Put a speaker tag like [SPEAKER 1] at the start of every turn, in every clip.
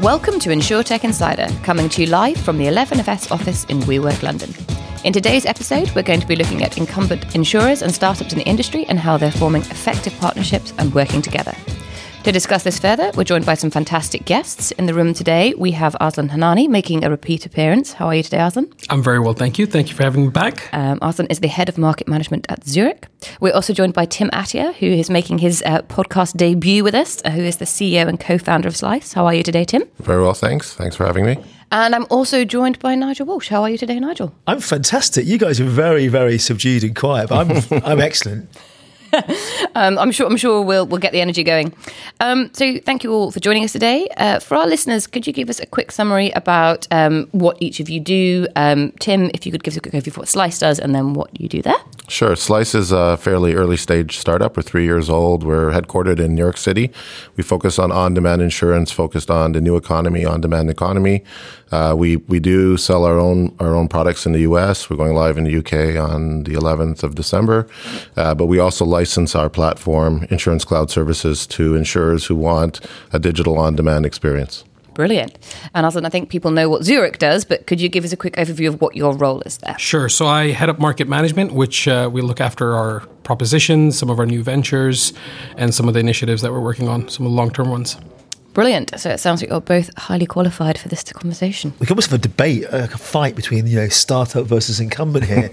[SPEAKER 1] Welcome to InsurTech Insider, coming to you live from the 11FS office in WeWork London. In today's episode, we're going to be looking at incumbent insurers and startups in the industry and how they're forming effective partnerships and working together. To discuss this further, we're joined by some fantastic guests. In the room today, we have Arslan Hanani making a repeat appearance. How are you today, Arslan?
[SPEAKER 2] I'm very well, thank you. Thank you for having me back.
[SPEAKER 1] Um, Arslan is the head of market management at Zurich. We're also joined by Tim Attia, who is making his uh, podcast debut with us, uh, who is the CEO and co founder of Slice. How are you today, Tim?
[SPEAKER 3] Very well, thanks. Thanks for having me.
[SPEAKER 1] And I'm also joined by Nigel Walsh. How are you today, Nigel?
[SPEAKER 4] I'm fantastic. You guys are very, very subdued and quiet, but I'm, I'm excellent.
[SPEAKER 1] um, I'm sure. I'm sure we'll we'll get the energy going. Um, so thank you all for joining us today. Uh, for our listeners, could you give us a quick summary about um, what each of you do? Um, Tim, if you could give us a quick overview of what Slice does, and then what you do there.
[SPEAKER 3] Sure. Slice is a fairly early stage startup. We're three years old. We're headquartered in New York City. We focus on on-demand insurance, focused on the new economy, on-demand economy. Uh, we we do sell our own our own products in the U.S. We're going live in the U.K. on the 11th of December, uh, but we also license our platform, Insurance Cloud Services, to insurers who want a digital on-demand experience.
[SPEAKER 1] Brilliant. And also, I think people know what Zurich does, but could you give us a quick overview of what your role is there?
[SPEAKER 2] Sure. So I head up market management, which uh, we look after our propositions, some of our new ventures, and some of the initiatives that we're working on, some of the long-term ones.
[SPEAKER 1] Brilliant. So it sounds like you're both highly qualified for this conversation.
[SPEAKER 4] We can almost have a debate, like a fight between you know startup versus incumbent here.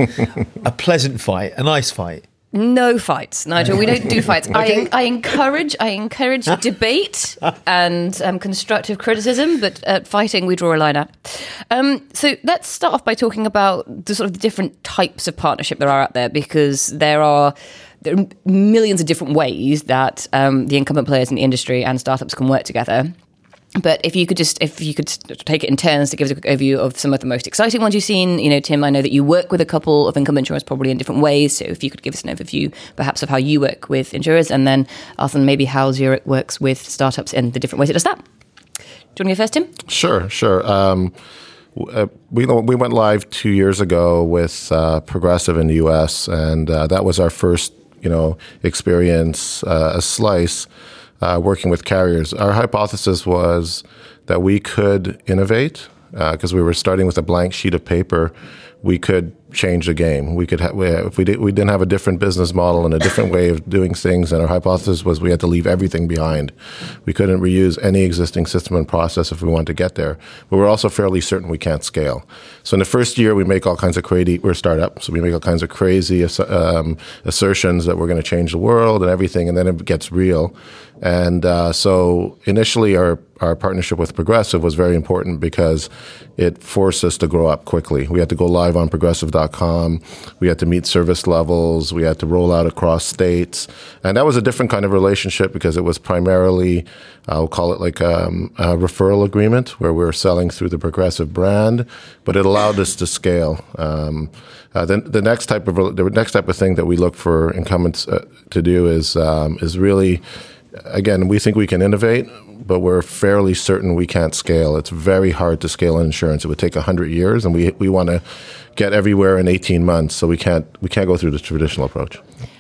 [SPEAKER 4] a pleasant fight, a nice fight.
[SPEAKER 1] No fights, Nigel. We don't do fights. okay. I, I encourage, I encourage debate and um, constructive criticism, but at fighting we draw a line out. Um, so let's start off by talking about the sort of the different types of partnership there are out there, because there are there are millions of different ways that um, the incumbent players in the industry and startups can work together. But if you could just, if you could take it in turns to give us a quick overview of some of the most exciting ones you've seen. You know, Tim, I know that you work with a couple of income insurers probably in different ways. So if you could give us an overview perhaps of how you work with insurers and then arthur maybe how Zurich works with startups and the different ways it does that. Do you want to go first, Tim?
[SPEAKER 3] Sure, sure. Um, uh, we we went live two years ago with uh, Progressive in the U.S., and uh, that was our first, you know, experience uh, a slice uh, working with carriers. Our hypothesis was that we could innovate because uh, we were starting with a blank sheet of paper. We could change the game. We could, ha- we, if we did, we didn't have a different business model and a different way of doing things. And our hypothesis was we had to leave everything behind. We couldn't reuse any existing system and process if we wanted to get there. But we're also fairly certain we can't scale. So in the first year, we make all kinds of crazy. We're a startup, so we make all kinds of crazy um, assertions that we're going to change the world and everything, and then it gets real. And uh, so initially, our our partnership with Progressive was very important because it forced us to grow up quickly. We had to go live on progressive.com. We had to meet service levels. We had to roll out across states. And that was a different kind of relationship because it was primarily, I'll call it like a, um, a referral agreement where we were selling through the Progressive brand, but it allowed us to scale. Um, uh, the, the next type of the next type of thing that we look for incumbents uh, to do is um, is really again, we think we can innovate, but we're fairly certain we can't scale. It's very hard to scale in insurance. It would take 100 years, and we, we want to get everywhere in 18 months, so we can't, we can't go through the traditional approach.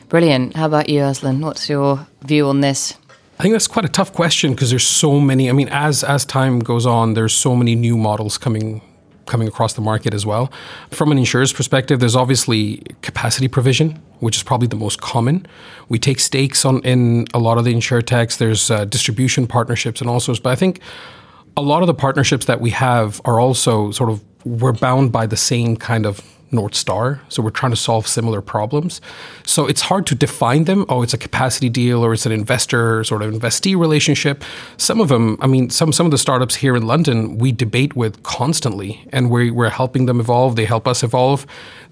[SPEAKER 1] Brilliant. How about you, Arslan? What's your view on this?
[SPEAKER 2] I think that's quite a tough question because there's so many. I mean, as as time goes on, there's so many new models coming coming across the market as well. From an insurer's perspective, there's obviously capacity provision, which is probably the most common. We take stakes on in a lot of the insurtechs. There's uh, distribution partnerships and all sorts. But I think a lot of the partnerships that we have are also sort of we're bound by the same kind of North Star. So we're trying to solve similar problems. So it's hard to define them. Oh, it's a capacity deal or it's an investor sort of investee relationship. Some of them, I mean, some some of the startups here in London, we debate with constantly, and we, we're helping them evolve. They help us evolve.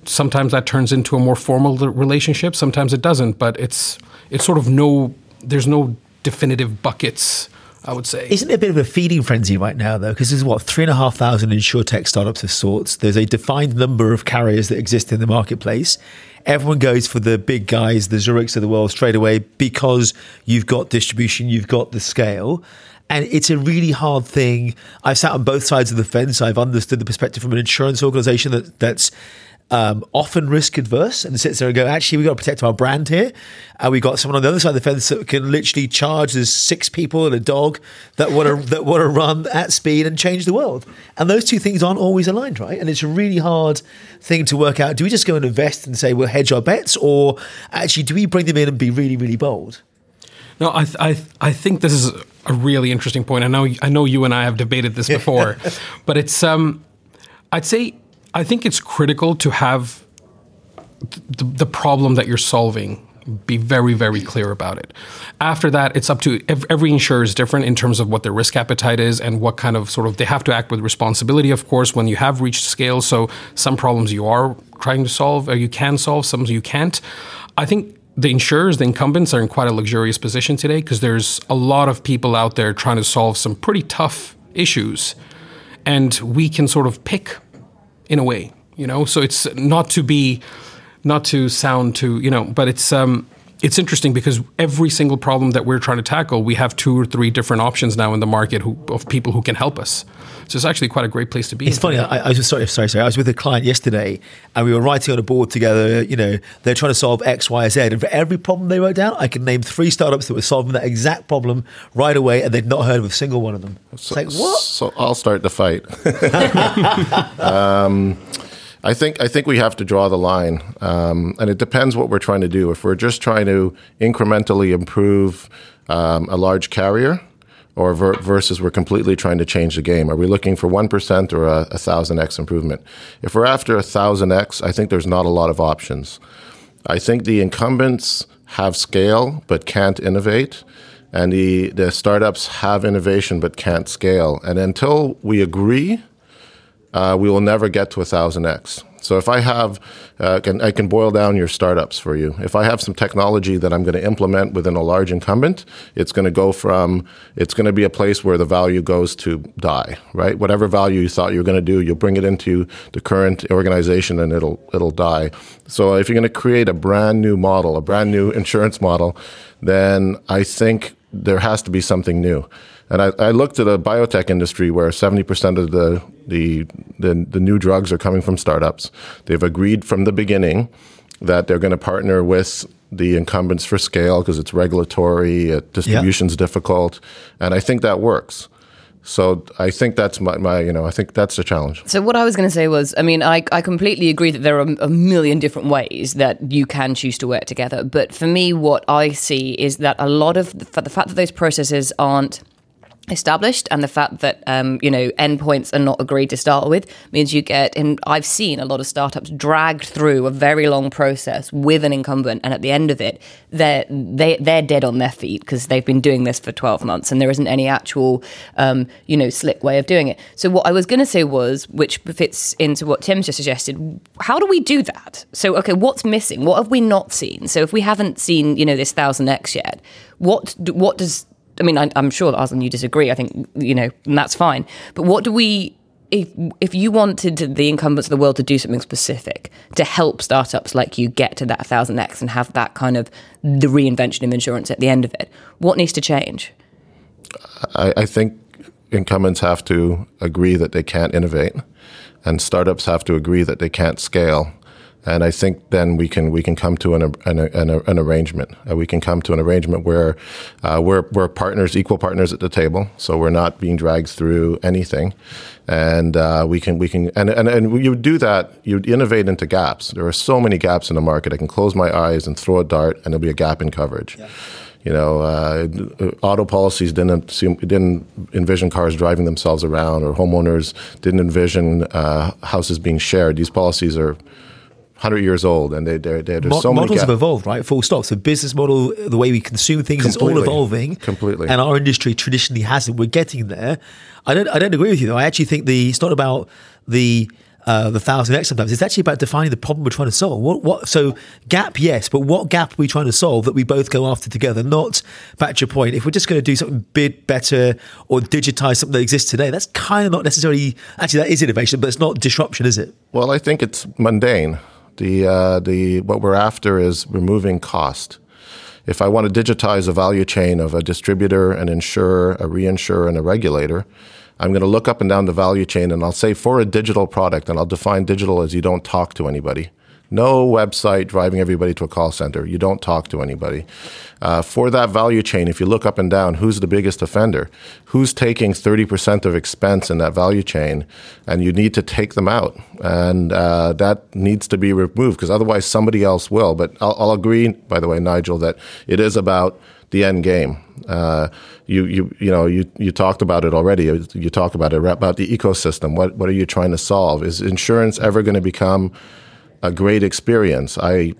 [SPEAKER 2] Sometimes that turns into a more formal relationship. Sometimes it doesn't. But it's it's sort of no. There's no definitive buckets. I would say.
[SPEAKER 4] Isn't it a bit of a feeding frenzy right now, though? Because there's what three and a half thousand insurtech startups of sorts. There's a defined number of carriers that exist in the marketplace. Everyone goes for the big guys, the Zurichs of the world, straight away because you've got distribution, you've got the scale. And it's a really hard thing. I've sat on both sides of the fence. I've understood the perspective from an insurance organization that, that's um, often risk adverse and sits there and go, actually, we've got to protect our brand here. And we've got someone on the other side of the fence that can literally charge. There's six people and a dog that want to that want to run at speed and change the world. And those two things aren't always aligned, right? And it's a really hard thing to work out. Do we just go and invest and say we'll hedge our bets, or actually do we bring them in and be really, really bold?
[SPEAKER 2] No, I, I, I think this is a really interesting point. I know, I know you and I have debated this before, but it's, um, I'd say I think it's critical to have the, the problem that you're solving be very very clear about it. After that it's up to every insurer is different in terms of what their risk appetite is and what kind of sort of they have to act with responsibility of course when you have reached scale. So some problems you are trying to solve or you can solve some you can't. I think the insurers the incumbents are in quite a luxurious position today because there's a lot of people out there trying to solve some pretty tough issues. And we can sort of pick in a way, you know. So it's not to be, not to sound too, you know, but it's um, it's interesting because every single problem that we're trying to tackle, we have two or three different options now in the market who, of people who can help us. So it's actually quite a great place to be.
[SPEAKER 4] It's funny. I, I, was sorry, sorry, sorry. I was with a client yesterday, and we were writing on a board together. You know, they're trying to solve X, Y, Z, and for every problem they wrote down, I can name three startups that were solving that exact problem right away, and they'd not heard of a single one of them. It's so, like what?
[SPEAKER 3] So I'll start the fight. um, I think I think we have to draw the line, um, and it depends what we're trying to do. If we're just trying to incrementally improve um, a large carrier, or ver- versus we're completely trying to change the game? Are we looking for 1% or a, 1000x improvement? If we're after a 1000x, I think there's not a lot of options. I think the incumbents have scale but can't innovate, and the, the startups have innovation but can't scale. And until we agree, uh, we will never get to a 1000x. So if I have, uh, can, I can boil down your startups for you. If I have some technology that I'm going to implement within a large incumbent, it's going to go from, it's going to be a place where the value goes to die, right? Whatever value you thought you were going to do, you'll bring it into the current organization and it'll, it'll die. So if you're going to create a brand new model, a brand new insurance model, then I think there has to be something new. And I, I, looked at a biotech industry where 70% of the, the, the, the, new drugs are coming from startups. They've agreed from the beginning that they're going to partner with the incumbents for scale because it's regulatory, uh, distribution's yeah. difficult. And I think that works. So I think that's my, my, you know, I think that's the challenge.
[SPEAKER 1] So what I was going to say was, I mean, I, I completely agree that there are a million different ways that you can choose to work together. But for me, what I see is that a lot of the, the fact that those processes aren't established and the fact that um, you know endpoints are not agreed to start with means you get and i've seen a lot of startups dragged through a very long process with an incumbent and at the end of it they're they, they're dead on their feet because they've been doing this for 12 months and there isn't any actual um, you know slick way of doing it. So what i was going to say was which fits into what tim just suggested how do we do that? So okay what's missing? What have we not seen? So if we haven't seen you know this 1000x yet what what does I mean, I, am sure that Arslan, you disagree. I think you know, and that's fine. But what do we? If if you wanted the incumbents of the world to do something specific to help startups like you get to that thousand x and have that kind of the reinvention of insurance at the end of it, what needs to change?
[SPEAKER 3] I, I think incumbents have to agree that they can't innovate, and startups have to agree that they can't scale and I think then we can we can come to an an, an, an arrangement. Uh, we can come to an arrangement where uh, we're we're partners, equal partners at the table. So we're not being dragged through anything, and uh, we can we can and, and and you do that. You innovate into gaps. There are so many gaps in the market. I can close my eyes and throw a dart, and there'll be a gap in coverage. Yeah. You know, uh, auto policies didn't assume, didn't envision cars driving themselves around, or homeowners didn't envision uh, houses being shared. These policies are hundred years old, and they, they're, they're, there's Mo- so
[SPEAKER 4] models
[SPEAKER 3] many
[SPEAKER 4] have evolved, right? Full stop. So business model, the way we consume things, completely, is all evolving
[SPEAKER 3] completely.
[SPEAKER 4] And our industry traditionally hasn't. We're getting there. I don't. I don't agree with you though. I actually think the it's not about the uh, the thousand X sometimes. It's actually about defining the problem we're trying to solve. What, what, so gap, yes, but what gap are we trying to solve that we both go after together? Not back to your point. If we're just going to do something bit better or digitize something that exists today, that's kind of not necessarily actually that is innovation, but it's not disruption, is it?
[SPEAKER 3] Well, I think it's mundane. The uh, the what we're after is removing cost. If I want to digitize a value chain of a distributor, an insurer, a reinsurer, and a regulator, I'm going to look up and down the value chain and I'll say for a digital product, and I'll define digital as you don't talk to anybody. No website driving everybody to a call center. You don't talk to anybody. Uh, for that value chain, if you look up and down, who's the biggest offender? Who's taking 30% of expense in that value chain? And you need to take them out. And uh, that needs to be removed because otherwise somebody else will. But I'll, I'll agree, by the way, Nigel, that it is about the end game. Uh, you you you know you you talked about it already. You talked about it about the ecosystem. What what are you trying to solve? Is insurance ever going to become a great experience? I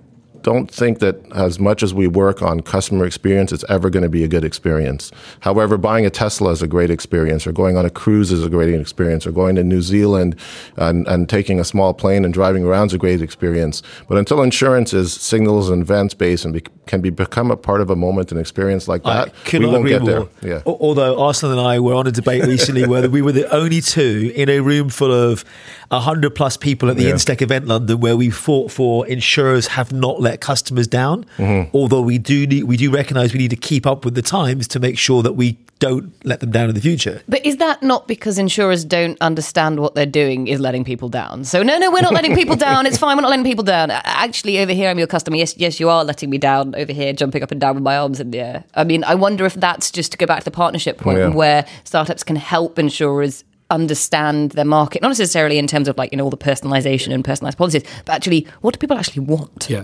[SPEAKER 3] don't think that as much as we work on customer experience, it's ever going to be a good experience. However, buying a Tesla is a great experience, or going on a cruise is a great experience, or going to New Zealand and, and taking a small plane and driving around is a great experience. But until insurance is signals and events based and be, can be become a part of a moment and experience like that, we won't get more. there.
[SPEAKER 4] Yeah. Although Arslan and I were on a debate recently where we were the only two in a room full of 100 plus people at the yeah. Instech event London where we fought for insurers have not let customers down. Mm-hmm. Although we do need, we do recognize we need to keep up with the times to make sure that we don't let them down in the future.
[SPEAKER 1] But is that not because insurers don't understand what they're doing is letting people down? So no, no, we're not letting people down. It's fine. We're not letting people down. Actually, over here, I'm your customer. Yes, yes, you are letting me down over here, jumping up and down with my arms in the air. I mean, I wonder if that's just to go back to the partnership point yeah. where startups can help insurers understand their market, not necessarily in terms of like, you know, all the personalization and personalized policies, but actually what do people actually want?
[SPEAKER 2] Yeah.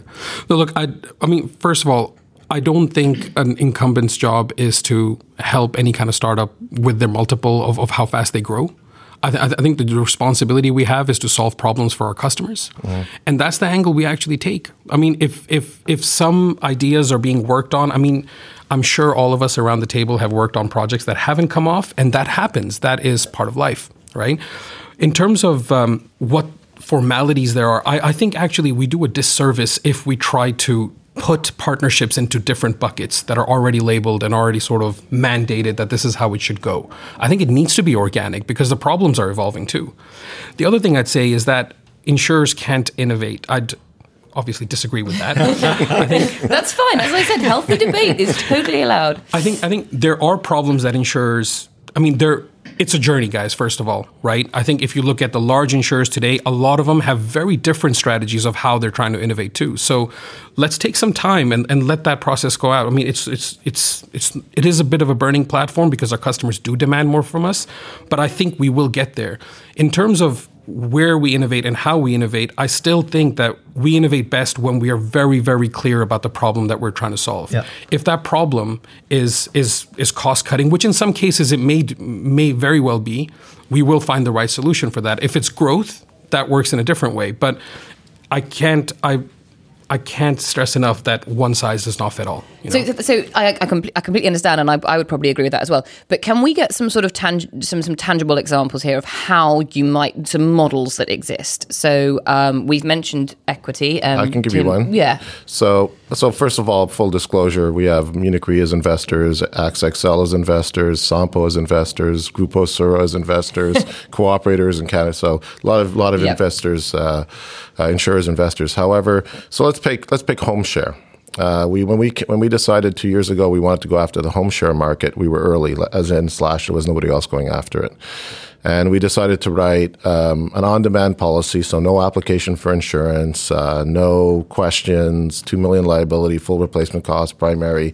[SPEAKER 2] No, look, I, I mean, first of all, I don't think an incumbent's job is to help any kind of startup with their multiple of, of how fast they grow. I, th- I, think the responsibility we have is to solve problems for our customers, mm. and that's the angle we actually take. I mean, if if if some ideas are being worked on, I mean, I'm sure all of us around the table have worked on projects that haven't come off, and that happens. That is part of life, right? In terms of um, what formalities there are, I, I think actually we do a disservice if we try to put partnerships into different buckets that are already labeled and already sort of mandated that this is how it should go. I think it needs to be organic because the problems are evolving too. The other thing I'd say is that insurers can't innovate. I'd obviously disagree with that. I
[SPEAKER 1] think that's fine. As I said, healthy debate is totally allowed.
[SPEAKER 2] I think I think there are problems that insurers. I mean, there. It's a journey, guys. First of all, right? I think if you look at the large insurers today, a lot of them have very different strategies of how they're trying to innovate too. So, let's take some time and, and let that process go out. I mean, it's it's it's it's it is a bit of a burning platform because our customers do demand more from us, but I think we will get there. In terms of where we innovate and how we innovate, I still think that we innovate best when we are very, very clear about the problem that we're trying to solve. Yeah. If that problem is is is cost cutting, which in some cases it may may very well be, we will find the right solution for that. If it's growth, that works in a different way. But I can't I I can't stress enough that one size does not fit all.
[SPEAKER 1] You know? So, so I, I, com- I, completely understand, and I, I, would probably agree with that as well. But can we get some sort of tang- some some tangible examples here of how you might some models that exist? So um, we've mentioned equity.
[SPEAKER 3] Um, I can give you one.
[SPEAKER 1] Yeah.
[SPEAKER 3] So so first of all, full disclosure, we have Munich Re as investors, AXA XL as investors, Sompo as investors, Grupo Sura as investors, Co-operators in Canada. So a lot of lot of yep. investors. Uh, uh, insurers, investors. However, so let's pick let's pick home share. Uh, we when we when we decided two years ago we wanted to go after the home share market, we were early, as in slash there was nobody else going after it. And we decided to write um, an on demand policy, so no application for insurance, uh, no questions, 2 million liability, full replacement cost, primary.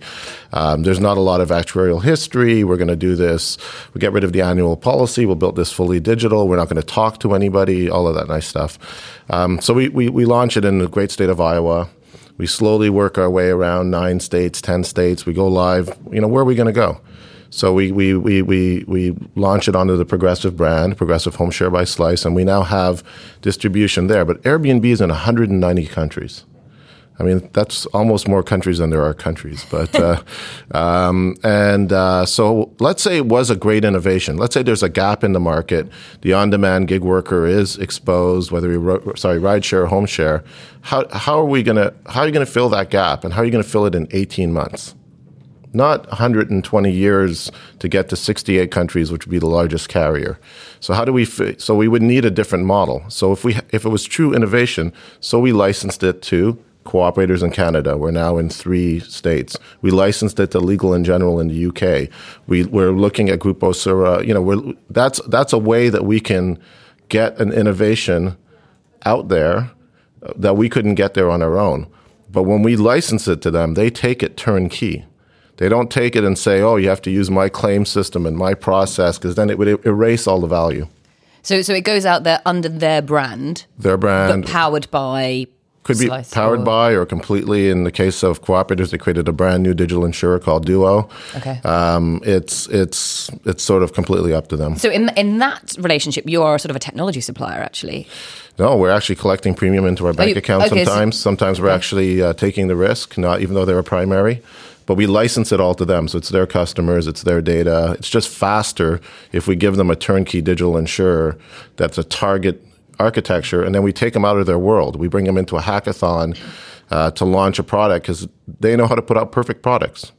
[SPEAKER 3] Um, there's not a lot of actuarial history. We're going to do this. We get rid of the annual policy. We'll build this fully digital. We're not going to talk to anybody, all of that nice stuff. Um, so we, we, we launch it in the great state of Iowa. We slowly work our way around nine states, 10 states. We go live. You know, where are we going to go? So we, we, we, we, we launch it onto the Progressive brand, Progressive Home Share by Slice, and we now have distribution there. But Airbnb is in 190 countries. I mean, that's almost more countries than there are countries. But uh, um, and uh, so let's say it was a great innovation. Let's say there's a gap in the market. The on-demand gig worker is exposed, whether we ro- sorry ride share, home share. How how are we gonna how are you gonna fill that gap, and how are you gonna fill it in 18 months? Not 120 years to get to 68 countries, which would be the largest carrier. So how do we? Fi- so we would need a different model. So if we if it was true innovation, so we licensed it to Co-operators in Canada. We're now in three states. We licensed it to Legal & General in the UK. We, we're looking at Grupo Sura. You know, that's that's a way that we can get an innovation out there uh, that we couldn't get there on our own. But when we license it to them, they take it turnkey. They don't take it and say, "Oh, you have to use my claim system and my process," because then it would erase all the value.
[SPEAKER 1] So, so it goes out there under their brand,
[SPEAKER 3] their brand,
[SPEAKER 1] but powered by
[SPEAKER 3] could be powered or... by or completely. In the case of Co-operators, they created a brand new digital insurer called Duuo.
[SPEAKER 1] Okay.
[SPEAKER 3] Um, it's it's it's sort of completely up to them.
[SPEAKER 1] So in in that relationship, you are sort of a technology supplier, actually.
[SPEAKER 3] No, we're actually collecting premium into our bank you, account okay, sometimes. So, sometimes we're okay. actually uh, taking the risk, not even though they're a primary but we license it all to them. So it's their customers, it's their data. It's just faster if we give them a turnkey digital insurer that's a target architecture, and then we take them out of their world. We bring them into a hackathon uh, to launch a product because they know how to put out perfect products.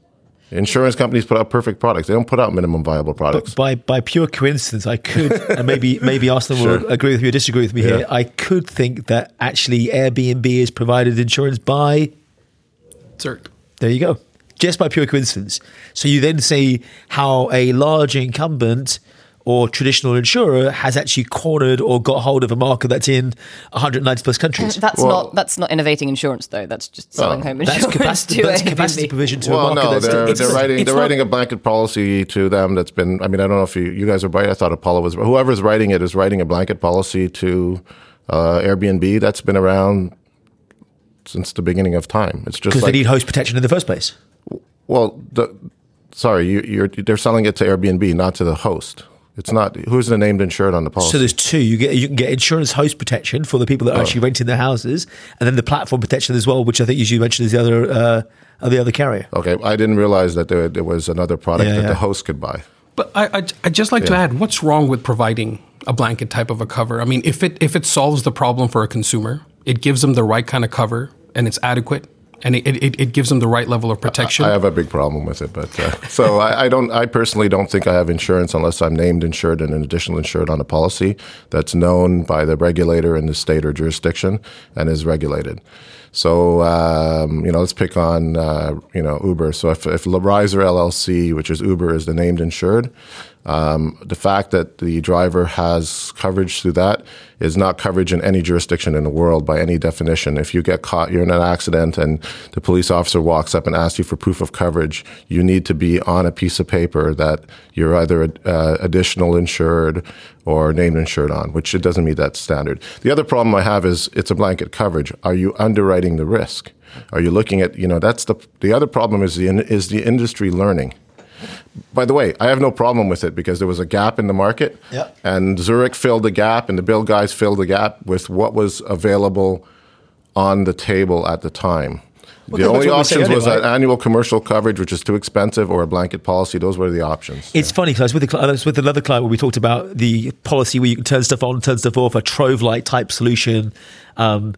[SPEAKER 3] Insurance companies put out perfect products. They don't put out minimum viable products.
[SPEAKER 4] But by by pure coincidence, I could, and maybe maybe Arslan sure. will agree with me or disagree with me yeah. here. I could think that actually Airbnb is provided insurance by
[SPEAKER 2] Zurich.
[SPEAKER 4] There you go. Just by pure coincidence. So you then see how a large incumbent or traditional insurer has actually cornered or got hold of a market that's in 190 plus countries.
[SPEAKER 1] That's well, not that's not innovating insurance though. That's just selling home insurance.
[SPEAKER 4] That's capacity, that's capacity provision to
[SPEAKER 3] well,
[SPEAKER 4] a market.
[SPEAKER 3] no, they're, they're writing they're writing a blanket policy to them that's been. I mean, I don't know if you, you guys are right. I thought Apollo was whoever's writing it is writing a blanket policy to uh, Airbnb that's been around since the beginning of time. It's just
[SPEAKER 4] because like, they need host protection in the first place.
[SPEAKER 3] Well, the, sorry, you, they're selling it to Airbnb, not to the host. It's not who's the named insured on the policy.
[SPEAKER 4] So there's two. You get you can get insurance host protection for the people that are oh. actually renting their houses, and then the platform protection as well, which I think as you mentioned is the other uh, the other carrier.
[SPEAKER 3] Okay, I didn't realize that there, there was another product yeah, that yeah. the host could buy.
[SPEAKER 2] But I I I'd just like yeah. to add, what's wrong with providing a blanket type of a cover? I mean, if it if it solves the problem for a consumer, it gives them the right kind of cover and it's adequate and it, it, it, gives them the right level of protection.
[SPEAKER 3] I have a big problem with it, but uh, so I, I, don't. I personally don't think I have insurance unless I'm named insured and an additional insured on a policy that's known by the regulator in the state or jurisdiction and is regulated. So um, you know, let's pick on uh, you know Uber. So if, if Rasier LLC, which is Uber, is the named insured, um, the fact that the driver has coverage through that is not coverage in any jurisdiction in the world by any definition. If you get caught, you're in an accident, and the police officer walks up and asks you for proof of coverage, you need to be on a piece of paper that you're either uh, additional insured or named insured on, which it doesn't meet that standard. The other problem I have is it's a blanket coverage. Are you underwriting the risk? Are you looking at you know that's the the other problem is the is the industry learning. By the way, I have no problem with it because there was a gap in the market, and Zurich filled the gap, and the Bill guys filled the gap with what was available on the table at the time. Well, the only options was an annual commercial coverage, which is too expensive, or a blanket policy. Those were the options.
[SPEAKER 4] It's yeah. funny because with, the, I was with another client where we talked about the policy where you can turn stuff on, turn stuff off, a Trov light type solution. Um,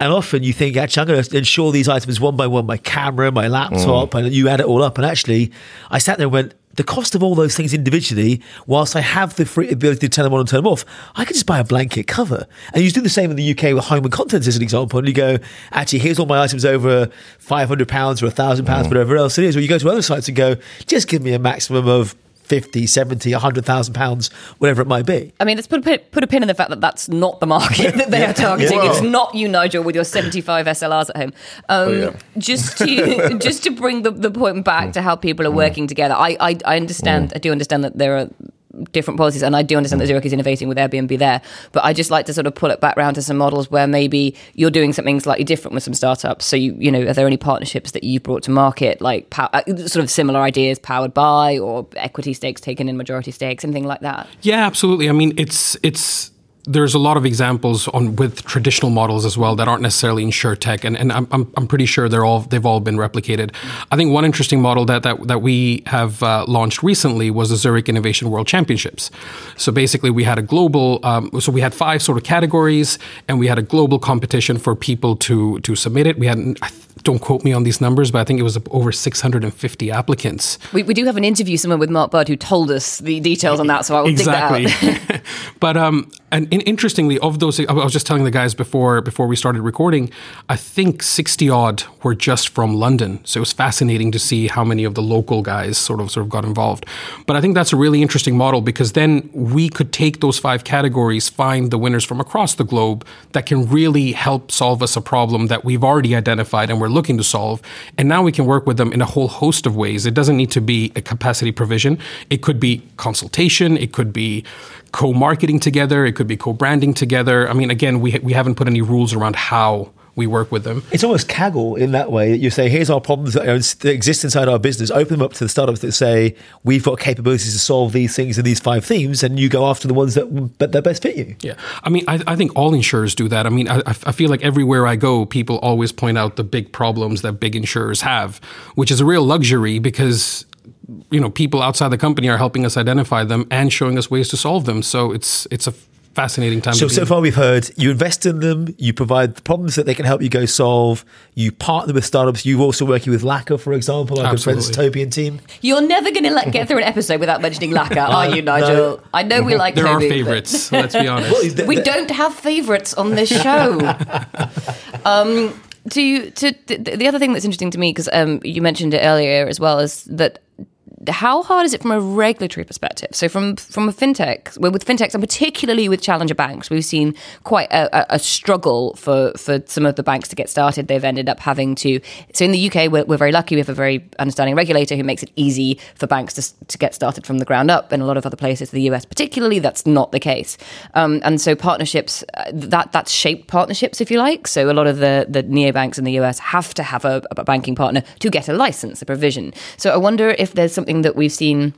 [SPEAKER 4] and often you think, actually, I'm going to insure these items one by one, my camera, my laptop, mm. and you add it all up. And actually, I sat there and went, the cost of all those things individually, whilst I have the free ability to turn them on and turn them off, I could just buy a blanket cover. And you do the same in the UK with home and contents as an example. And you go, actually, here's all my items over £500 or £1,000, mm. whatever else it is. Or you go to other sites and go, just give me a maximum of 50, 70, 100,000 pounds, whatever it might be.
[SPEAKER 1] I mean, let's put a, pin, put a pin in the fact that that's not the market that they are targeting. Yeah. It's not you, Nigel, with your 75 SLRs at home. Um, oh, yeah. just to just to bring the, the point back to how people are mm. working together, I, I, I understand, mm. I do understand that there are different policies. And I do understand that Zurich is innovating with Airbnb there, but I just like to sort of pull it back around to some models where maybe you're doing something slightly different with some startups. So you, you know, are there any partnerships that you've brought to market, like pow- uh, sort of similar ideas, powered by or equity stakes taken in majority stakes, anything like that?
[SPEAKER 2] Yeah, absolutely. I mean, it's it's there's a lot of examples on with traditional models as well that aren't necessarily insure tech, and, and I'm, I'm, I'm pretty sure they're all they've all been replicated. I think one interesting model that that, that we have uh, launched recently was the Zurich Innovation World Championships. So basically, we had a global, um, so we had five sort of categories, and we had a global competition for people to to submit it. We had don't quote me on these numbers, but I think it was over 650 applicants.
[SPEAKER 1] We, we do have an interview somewhere with Mark Budd who told us the details on that, so I will
[SPEAKER 2] exactly.
[SPEAKER 1] dig that out.
[SPEAKER 2] but um, and, and, interestingly, of those, I was just telling the guys before before we started recording, I think 60 odd were just from London. So it was fascinating to see how many of the local guys sort of sort of got involved. But I think that's a really interesting model because then we could take those five categories, find the winners from across the globe that can really help solve us a problem that we've already identified and we're looking to solve. And now we can work with them in a whole host of ways. It doesn't need to be a capacity provision. It could be consultation. It could be co-marketing together. It could be co-branding together. I mean, again, we we haven't put any rules around how we work with them.
[SPEAKER 4] It's almost Kaggle in that way. You say, here's our problems that, exist inside our business. Open them up to the startups that say, we've got capabilities to solve these things in these five themes, and you go after the ones that, that best fit you.
[SPEAKER 2] Yeah. I mean, I, I think all insurers do that. I mean, I, I feel like everywhere I go, people always point out the big problems that big insurers have, which is a real luxury because you know people outside the company are helping us identify them and showing us ways to solve them. So it's it's a fascinating time
[SPEAKER 4] so so far we've heard you invest in them you provide the problems that they can help you go solve you partner with startups you're also working with Laka for example like good friends Topian team.
[SPEAKER 1] You're never going to let get through an episode without mentioning Laka are you Nigel? No. I know we like
[SPEAKER 2] there
[SPEAKER 1] Toby,
[SPEAKER 2] are favorites let's be honest.
[SPEAKER 1] Well, we don't have favorites on this show. Um to to the other thing that's interesting to me because um, you mentioned it earlier as well is that how hard is it from a regulatory perspective? So, from from a fintech, well, with fintechs and particularly with challenger banks, we've seen quite a, a, struggle for for some of the banks to get started. They've ended up having to. So, in the UK, we're, we're very lucky. We have a very understanding regulator who makes it easy for banks to, to get started from the ground up. In a lot of other places, the US particularly, that's not the case. Um, and so, partnerships uh, that that's shaped partnerships, if you like. So, a lot of the the neobanks in the US have to have a, a banking partner to get a license, a provision. So, I wonder if there's something something that we've seen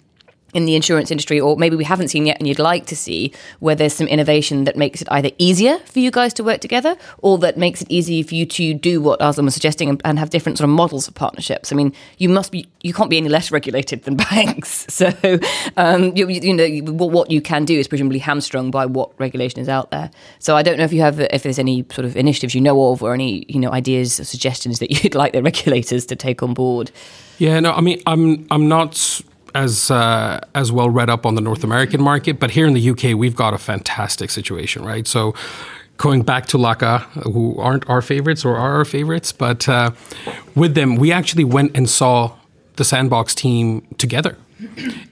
[SPEAKER 1] in the insurance industry, or maybe we haven't seen yet and you'd like to see, where there's some innovation that makes it either easier for you guys to work together or that makes it easier for you to do what Arslan was suggesting and, and have different sort of models of partnerships. I mean, you must be, you can't be any less regulated than banks. So, um, you, you, know, what you can do is presumably hamstrung by what regulation is out there. So I don't know if you have, if there's any sort of initiatives you know of or any, you know, ideas or suggestions that you'd like the regulators to take on board.
[SPEAKER 2] Yeah, no, I mean, I'm I'm not as uh, as well read up on the North American market, but here in the UK, we've got a fantastic situation, right? So. Going back to Laka, who aren't our favorites or are our favorites, but uh, with them, we actually went and saw the Sandbox team together.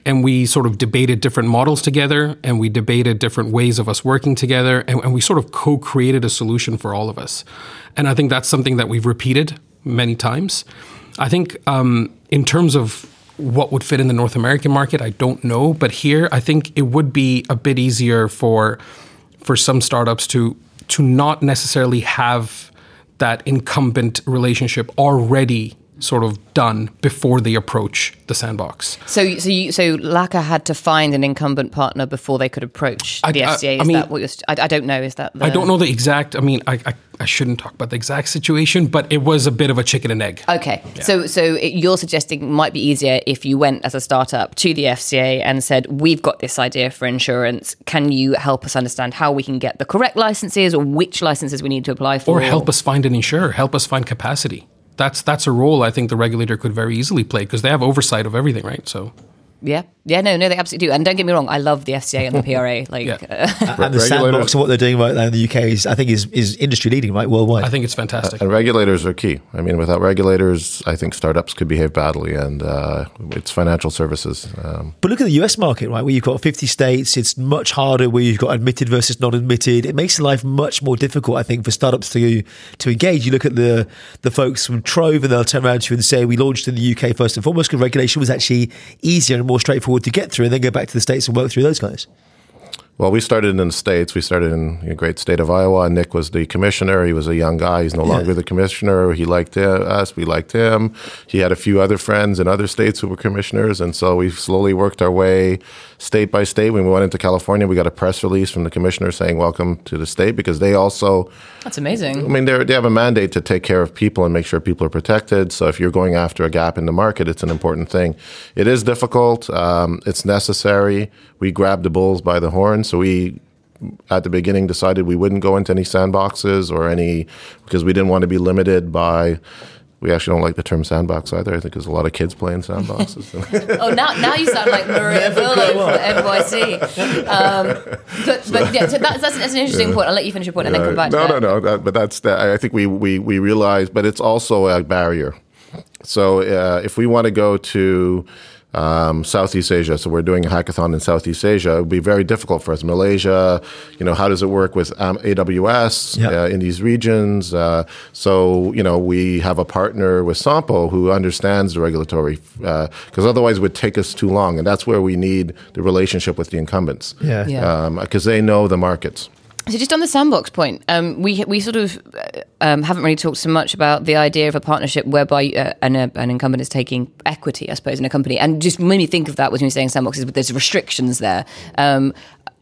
[SPEAKER 2] And we sort of debated different models together, and we debated different ways of us working together, and, and we sort of co created a solution for all of us. And I think that's something that we've repeated many times. I think um, in terms of what would fit in the North American market, I don't know. But here, I think it would be a bit easier for for some startups to to not necessarily have that incumbent relationship already sort of done before they approach the sandbox.
[SPEAKER 1] So, so, you, so Laka had to find an incumbent partner before they could approach the I, FCA. Is I mean, that what you're? I, I, don't know. Is that? The...
[SPEAKER 2] I don't know the exact. I mean, I, I, I shouldn't talk about the exact situation, but it was a bit of a chicken and egg.
[SPEAKER 1] Okay, yeah. so so it, you're suggesting might be easier if you went as a startup to the FCA and said, "We've got this idea for insurance. Can you help us understand how we can get the correct licenses or which licenses we need to apply for,
[SPEAKER 2] or help us find an insurer, help us find capacity." That's that's a role I think the regulator could very easily play because they have oversight of everything, right? So
[SPEAKER 1] yeah, yeah, no, no, they absolutely do. And don't get me wrong, I love the FCA and the PRA. Like,
[SPEAKER 4] yeah. uh, and the sandbox and what they're doing right now in the UK is, I think, is is industry leading, right, worldwide.
[SPEAKER 2] I think it's fantastic.
[SPEAKER 3] Uh, and regulators are key. I mean, without regulators, I think startups could behave badly, and uh, it's financial services. Um,
[SPEAKER 4] but look at the US market, right, where you've got 50 states. It's much harder where you've got admitted versus not admitted. It makes life much more difficult, I think, for startups to to engage. You look at the the folks from Trov, and they'll turn around to you and say, "We launched in the UK first and foremost because regulation was actually easier and more straightforward." Forward to get through and then go back to the States and work through those guys?
[SPEAKER 3] Well, we started in the States. We started in the great state of Iowa. Nick was the commissioner. He was a young guy. He's no longer the commissioner. He liked us. We liked him. He had a few other friends in other states who were commissioners. And so we slowly worked our way state by state. When we went into California, we got a press release from the commissioner saying, Welcome to the state, because they also.
[SPEAKER 1] That's amazing.
[SPEAKER 3] I mean, they have a mandate to take care of people and make sure people are protected. So if you're going after a gap in the market, it's an important thing. It is difficult, um, it's necessary. We grabbed the bulls by the horn. So we at the beginning decided we wouldn't go into any sandboxes or any because we didn't want to be limited by we actually don't like the term sandbox either. I think there's a lot of kids playing sandboxes.
[SPEAKER 1] oh, now now you sound like Maria Vullo from NYC. Um, but but yeah, so that's, that's, that's an interesting yeah. point. I'll let you finish your point and then come back.
[SPEAKER 3] No,
[SPEAKER 1] no,
[SPEAKER 3] no, no. but that's that. I think we we we realize, but it's also a barrier. So uh, if we want to go to um, Southeast Asia. So we're doing a hackathon in Southeast Asia. It would be very difficult for us. Malaysia, you know, how does it work with um, AWS yep. uh, in these regions? Uh, so you know, we have a partner with Sompo who understands the regulatory, because uh, otherwise it would take us too long, and that's where we need the relationship with the incumbents.
[SPEAKER 4] Yeah,
[SPEAKER 3] because um, they know the markets.
[SPEAKER 1] So just on the sandbox point, um, we we sort of uh, um, haven't really talked so much about the idea of a partnership whereby uh, an, uh, an incumbent is taking equity, I suppose, in a company, and just made me think of that when you're saying sandboxes, but there's restrictions there. Um,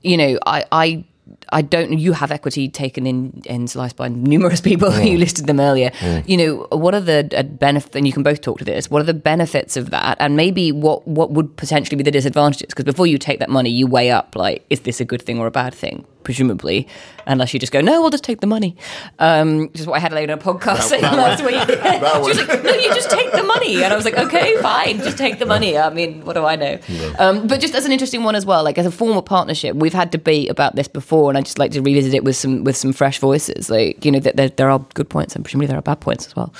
[SPEAKER 1] you know, I, I I don't. You have equity taken in in Slice by numerous people. Mm. you listed them earlier. Mm. You know, what are the uh, benefits? And you can both talk to this. What are the benefits of that? And maybe what what would potentially be the disadvantages? Because before you take that money, you weigh up like, is this a good thing or a bad thing? Presumably, unless you just go, no, we'll just take the money. Um, which is what I had later in a podcast saying last week. she was like, no, you just take the money. And I was like, okay, fine, just take the money. I mean, what do I know? Yeah. Um, but just as an interesting one as well, like as a form of partnership, we've had debate about this before, and I just like to revisit it with some with some fresh voices. Like, you know, that there, there are good points, and presumably there are bad points as well.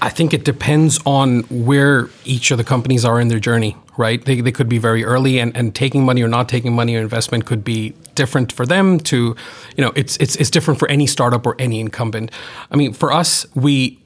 [SPEAKER 2] I think it depends on where each of the companies are in their journey, right? They, they could be very early and, and taking money or not taking money or investment could be different for them to, you know, it's, it's, it's different for any startup or any incumbent. I mean, for us, we,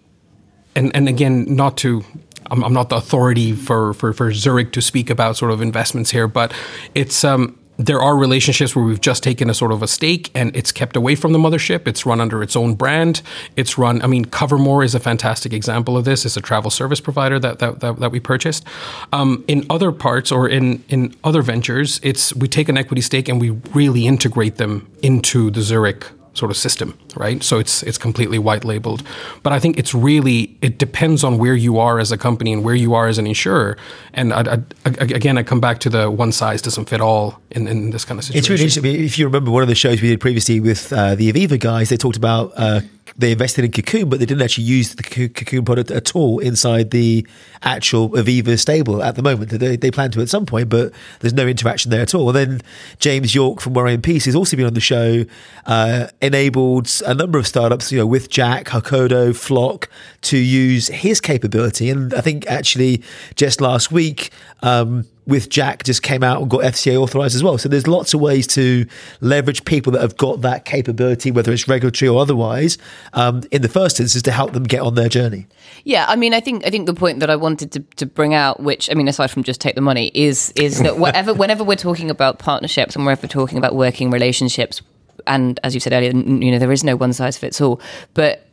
[SPEAKER 2] and, and again, not to I'm, I'm, not the authority for, for, for Zurich to speak about sort of investments here, but it's um, there are relationships where we've just taken a sort of a stake and it's kept away from the mothership. It's run under its own brand. It's run, I mean, Cover-More is a fantastic example of this. It's a travel service provider that, that, that, that we purchased. Um, in other parts or in, in other ventures, it's we take an equity stake and we really integrate them into the Zurich sort of system, right? So it's it's completely white labeled. But I think it's really it depends on where you are as a company and where you are as an insurer. And I, I, again, I come back to the one size doesn't fit all in, in this kind of situation.
[SPEAKER 4] It's really interesting. If you remember one of the shows we did previously with uh, the Aviva guys, they talked about. Uh, they invested in Cocoon, but they didn't actually use the Cocoon product at all inside the actual Aviva stable at the moment. They, they plan to at some point, but there's no interaction there at all. And then James York from Worry+Peace has also been on the show, uh, enabled a number of startups, you know, with Jack, Hokodo, Flock, to use his capability. And I think actually just last week, um, with Jack just came out and got FCA authorized as well. So there's lots of ways to leverage people that have got that capability, whether it's regulatory or otherwise, um, in the first instance to help them get on their journey.
[SPEAKER 1] Yeah, I mean, I think I think the point that I wanted to, to bring out, which I mean, aside from just take the money, is is that whatever whenever we're talking about partnerships and whenever we're talking about working relationships, and as you said earlier, you know, there is no one size fits all, but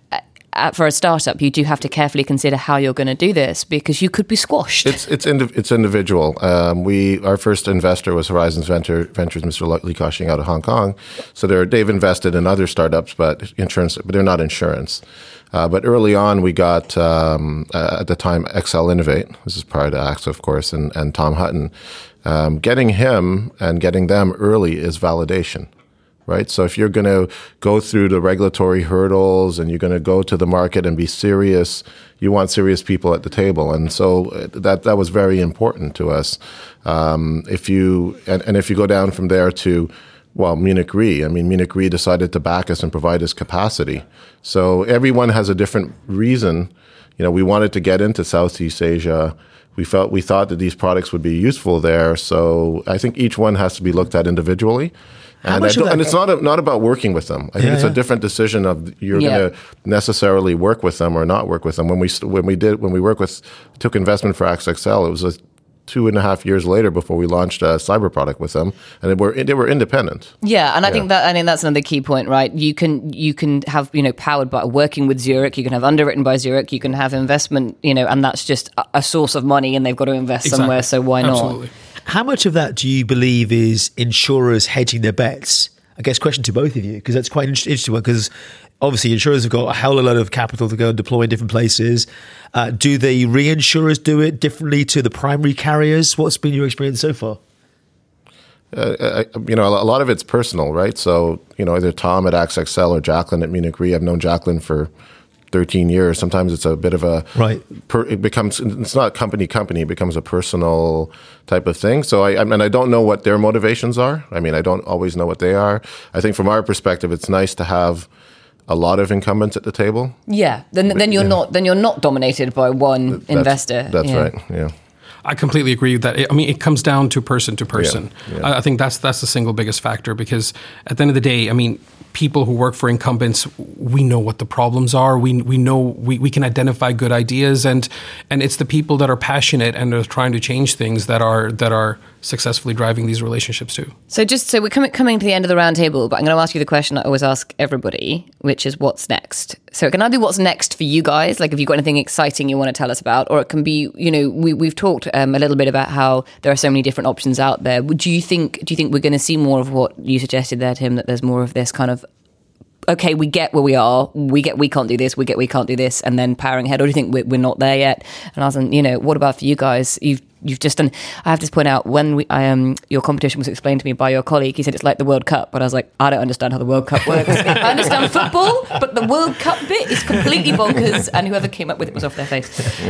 [SPEAKER 1] for a startup, you do have to carefully consider how you're going to do this because you could be squashed.
[SPEAKER 3] It's it's indi- it's individual. Um, we our first investor was Horizons Venture, Ventures, Mr. Li Ka-shing out of Hong Kong. So they've invested in other startups, but insurance, but they're not insurance. Uh, but early on, we got um, uh, at the time XL Innovate. This is prior to AXA, of course, and and Tom Hutton. Um, getting him and getting them early is validation right? So if you're going to go through the regulatory hurdles and you're going to go to the market and be serious, you want serious people at the table, and so uh, that that was very important to us. Um, if you and, and if you go down from there to well, Munich Re. I mean, Munich Re decided to back us and provide us capacity. So everyone has a different reason. You know, we wanted to get into Southeast Asia. We felt we thought that these products would be useful there. So I think each one has to be looked at individually. And, and, it's not a, not about working with them. I think it's yeah. a different decision of you're yeah. going to necessarily work with them or not work with them. When we when we did when we worked with took investment for XXL, it was a two and a half years later before we launched a cyber product with them, and they were they were independent.
[SPEAKER 1] Yeah, and I think that I think that's another key point, right? You can you can have you know powered by working with Zurich, you can have underwritten by Zurich, you can have investment, you know, and that's just a, a source of money, and they've got to invest
[SPEAKER 2] Exactly.
[SPEAKER 1] somewhere. So why
[SPEAKER 2] Absolutely.
[SPEAKER 1] not?
[SPEAKER 4] How much of that do you believe is insurers hedging their bets? I guess question to both of you because that's quite an interesting one because obviously insurers have got a hell of a lot of capital to go and deploy in different places. Uh, do the reinsurers do it differently to the primary carriers? What's been your experience so far?
[SPEAKER 3] uh, you know, a lot of it's personal, right? So, you know, either Tom at AXA XL or Jacqueline at Munich Re. I've known Jacqueline for 13 years. Sometimes it's a bit of a
[SPEAKER 4] Right.
[SPEAKER 3] Per, it becomes it's not company company. It becomes a personal type of thing. So I, I mean, I don't know what their motivations are. I mean, I don't always know what they are. I think from our perspective, it's nice to have a lot of incumbents at the table.
[SPEAKER 1] Yeah, then then you're not then you're not dominated by one
[SPEAKER 3] That's-
[SPEAKER 1] investor.
[SPEAKER 3] That's
[SPEAKER 1] Yeah.
[SPEAKER 3] right. Yeah.
[SPEAKER 2] I completely agree with that. I mean, it comes down to person to person.
[SPEAKER 3] yeah.
[SPEAKER 2] I, I think that's that's the single biggest factor because at the end of the day, I mean, people who work for incumbents, we know what the problems are. We we know we, we can identify good ideas, and and it's the people that are passionate and are trying to change things that are that are successfully driving these relationships too.
[SPEAKER 1] So just so we're coming coming to the end of the roundtable, but I'm going to ask you the question I always ask everybody, which is what's next. So it can either be what's next for you guys, like if you've got anything exciting you want to tell us about, or it can be, you know, we we've talked um, a little bit about how there are so many different options out there. Would you think? Do you think we're going to see more of what you suggested there, Tim? That there's more of this kind of okay, we get where we are. We get we can't do this. We get we can't do this, and then powering ahead. Or do you think we're, we're not there yet? And I was, you know, what about for you guys? You've you've just done. I have to point out when we, I, um, your competition was explained to me by your colleague. He said it's like the World Cup, but I was like, I don't understand how the World Cup works. I understand football, but the World Cup bit is completely bonkers. And whoever came up with it was off their face.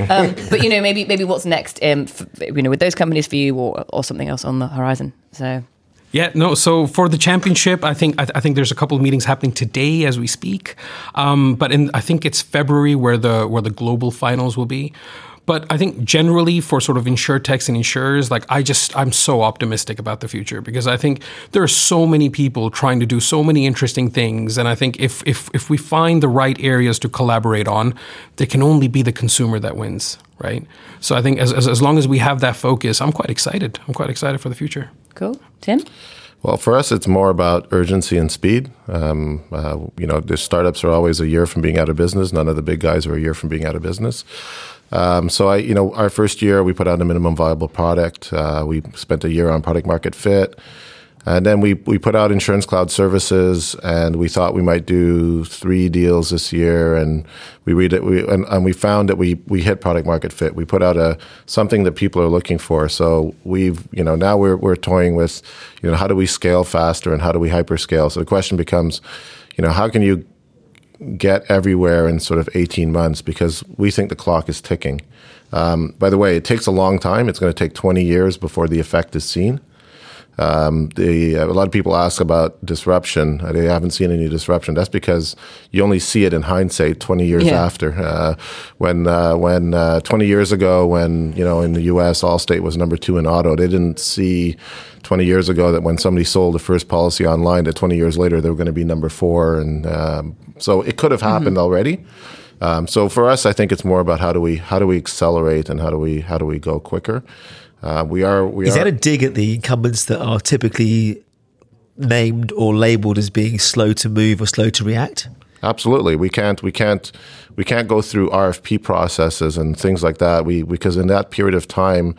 [SPEAKER 1] Um, but you know, maybe maybe what's next? Um, f you know, with those companies for you, or or something else on the horizon. So.
[SPEAKER 2] Yeah, no. So for the championship, I think I, I think there's a couple of meetings happening today as we speak. Um, but in I think it's February where the where the global finals will be. But I think generally for sort of insurtechs and insurers, like I just I'm so optimistic about the future because I think there are so many people trying to do so many interesting things, and I think if if if we find the right areas to collaborate on, there can only be the consumer that wins, right? So I think as as, as long as we have that focus, I'm quite excited. I'm quite excited for the future.
[SPEAKER 1] Cool. Tim?
[SPEAKER 3] Well, for us, it's more about urgency and speed. Um, uh, you know, the startups are always a year from being out of business. None of the big guys are a year from being out of business. Um, so, I, you know, our first year we put out a minimum viable product. Uh, we spent a year on product market fit. And then we, we put out Insurance Cloud Services, and we thought we might do three deals this year. And we read it, we, and, and we found that we, we hit product market fit. We put out a something that people are looking for. So we've you know now we're we're toying with you know how do we scale faster and how do we hyperscale. So the question becomes, you know, how can you get everywhere in sort of 18 months because we think the clock is ticking. Um, by the way, it takes a long time. It's going to take 20 years before the effect is seen. Um, the, a lot of people ask about disruption. Uh, They haven't seen any disruption. That's because you only see it in hindsight 20 years
[SPEAKER 1] Yeah.
[SPEAKER 3] after. Uh, when uh, when uh, 20 years ago, when you know in the U.S. Allstate was number two in auto, they didn't see 20 years ago that when somebody sold the first policy online, that 20 years later they were going to be number four, and um, so it could have happened already. Um, so for us, I think it's more about how do we how do we accelerate and how do we how do we go quicker. Uh, we are we
[SPEAKER 4] Is
[SPEAKER 3] are
[SPEAKER 4] that a dig at the incumbents that are typically named or labeled as being slow to move or slow to react?
[SPEAKER 3] Absolutely, we can't we can't we can't go through RFP processes and things like that. We because in that period of time,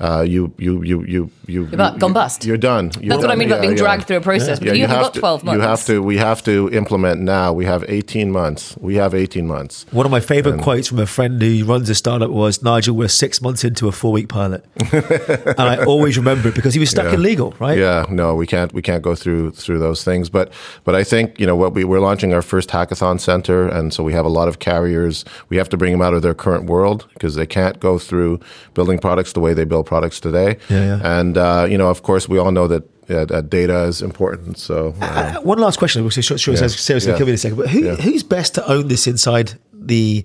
[SPEAKER 3] uh, you you you you you
[SPEAKER 1] You've got- gone bust.
[SPEAKER 3] You're done. You're
[SPEAKER 1] That's what I
[SPEAKER 3] done.
[SPEAKER 1] mean about
[SPEAKER 3] Yeah,
[SPEAKER 1] being
[SPEAKER 3] yeah.
[SPEAKER 1] dragged through a process. Because you haven't got
[SPEAKER 3] to,
[SPEAKER 1] 12 months.
[SPEAKER 3] You have to. We have to implement now. We have 18 months. We have 18 months.
[SPEAKER 4] One of my favorite quotes from a friend who runs a startup was Nigel, we're six months into a four week pilot. and I always remember it because he was stuck
[SPEAKER 3] Yeah.
[SPEAKER 4] in legal, right?
[SPEAKER 3] Yeah, no, we can't. We can't go through through those things. But but I think you know what we we're launching our first hackathon center, and so we have a lot of carriers. We have to bring them out of their current world because they can't go through building products the way they build products today.
[SPEAKER 4] Yeah, yeah.
[SPEAKER 3] And uh, you know, of course, we all know that. Uh, that data is important. So uh,
[SPEAKER 4] Uh, one last question, which is sure, sure
[SPEAKER 3] Yeah.
[SPEAKER 4] seriously
[SPEAKER 3] Yeah.
[SPEAKER 4] kill me in a second. But who,
[SPEAKER 3] Yeah.
[SPEAKER 4] who's best to own this inside the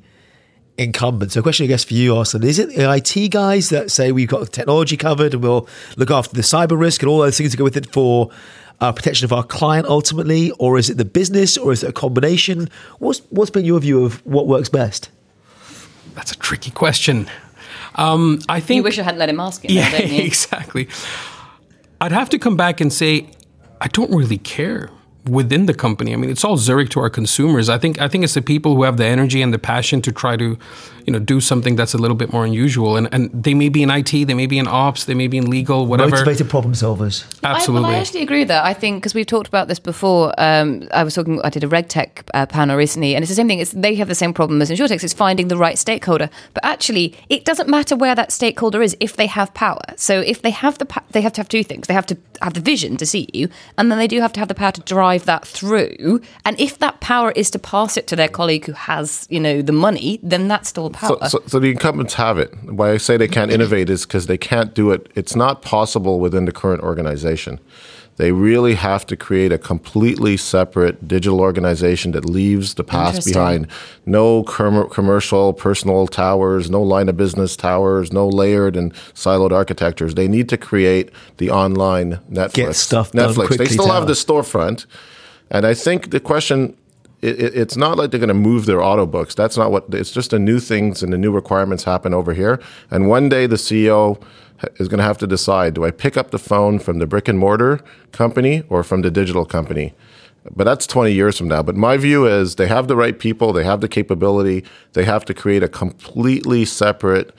[SPEAKER 4] incumbent? So, a question I guess for you, Arslan, is it the IT guys that say we've got the technology covered and we'll look after the cyber risk and all those things that go with it for uh, protection of our client ultimately, or is it the business, or is it a combination? What's what's been your view of what works best?
[SPEAKER 2] That's a tricky question. Um, I think
[SPEAKER 1] You wish I hadn't let him ask it.
[SPEAKER 2] Yeah,
[SPEAKER 1] now, don't you?
[SPEAKER 2] exactly. I'd have to come back and say, I don't really care within the company. I mean, it's all Zurich to our consumers. I think I think it's the people who have the energy and the passion to try to, you know, do something that's a little bit more unusual. And and they may be in IT, they may be in ops, they may be in legal, whatever.
[SPEAKER 4] Motivated problem solvers.
[SPEAKER 2] Absolutely.
[SPEAKER 1] I, well, I actually agree with that. I think because we've talked about this before. Um, I was talking. I did a RegTech uh, panel recently, and it's the same thing. It's they have the same problem as InsurTech. It's finding the right stakeholder. But actually, it doesn't matter where that stakeholder is if they have power. So if they have the, pa- they have to have two things. They have to have the vision to see you, and then they do have to have the power to drive that through. And if that power is to pass it to their colleague who has, you know, the money, then that's still power.
[SPEAKER 3] So, so, so the incumbents have it. Why I say they can't innovate is because they can't do it. It's not possible within the current organization. They really have to create a completely separate digital organization that leaves the past behind. No com- commercial personal towers, no line of business towers, no layered and siloed architectures. They need to create the online Netflix.
[SPEAKER 4] Get stuff done
[SPEAKER 3] Netflix.
[SPEAKER 4] quickly
[SPEAKER 3] they still have the storefront. And I think the question it, it- it's not like they're going to move their auto books. That's not what. It's just the new things and the new requirements happen over here. And one day the CEO is going to have to decide: Do I pick up the phone from the brick and mortar company or from the digital company? But that's 20 years from now. But my view is they have the right people, they have the capability, they have to create a completely separate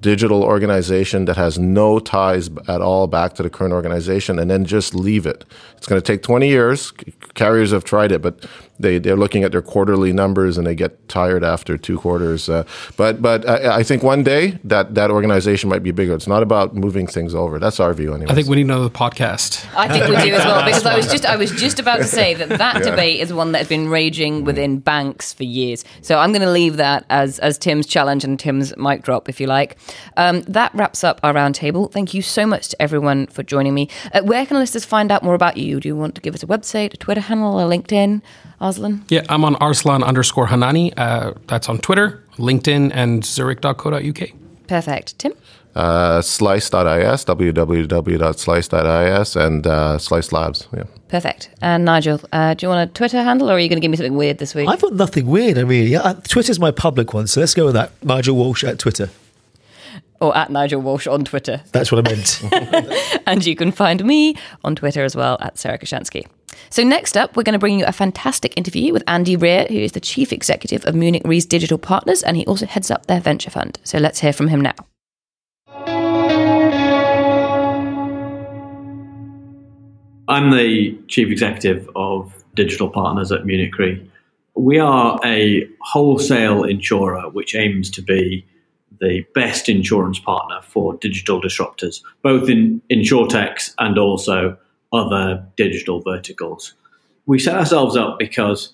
[SPEAKER 3] digital organization that has no ties at all back to the current organization and then just leave it. It's going to take 20 years. Carriers have tried it, but they, they're looking at their quarterly numbers and they get tired after two quarters. Uh, but but I, I think one day that, that organization might be bigger. It's not about moving things over. That's our view anyway.
[SPEAKER 2] I think we need another podcast.
[SPEAKER 1] I think we do as well because I was just I was just about to say that that debate is one that has been raging within banks for years. So I'm going to leave that as as Tim's challenge and Tim's mic drop, if you like. Um, that wraps up our roundtable. Thank you so much to everyone for joining me. Uh, where can listeners find out more about you? Do you want to give us a website, a Twitter handle, a LinkedIn, Arslan?
[SPEAKER 2] Yeah, I'm on Arslan underscore Hanani. Uh, that's on Twitter, LinkedIn, and Zurich.co.uk.
[SPEAKER 1] Perfect, Tim.
[SPEAKER 3] uh, slice.is, www.slice.is, and uh, Slice Labs. Yeah.
[SPEAKER 1] Perfect. And Nigel, uh, do you want a Twitter handle, or are you going to give me something weird this week?
[SPEAKER 4] I've got nothing weird. I really. Uh, Twitter's my public one, so let's go with that. Nigel Walsh at Twitter.
[SPEAKER 1] or at Nigel Walsh on Twitter.
[SPEAKER 4] That's what I meant.
[SPEAKER 1] And you can find me on Twitter as well at Sarah Kocianski. So next up, we're going to bring you a fantastic interview with Andy Rear, who is the chief executive of Munich Re's Digital Partners, and he also heads up their venture fund. So let's hear from him now.
[SPEAKER 5] I'm the chief executive of digital partners at Munich Re. We are a wholesale insurer which aims to be the best insurance partner for digital disruptors, both in insurtechs and also other digital verticals. We set ourselves up because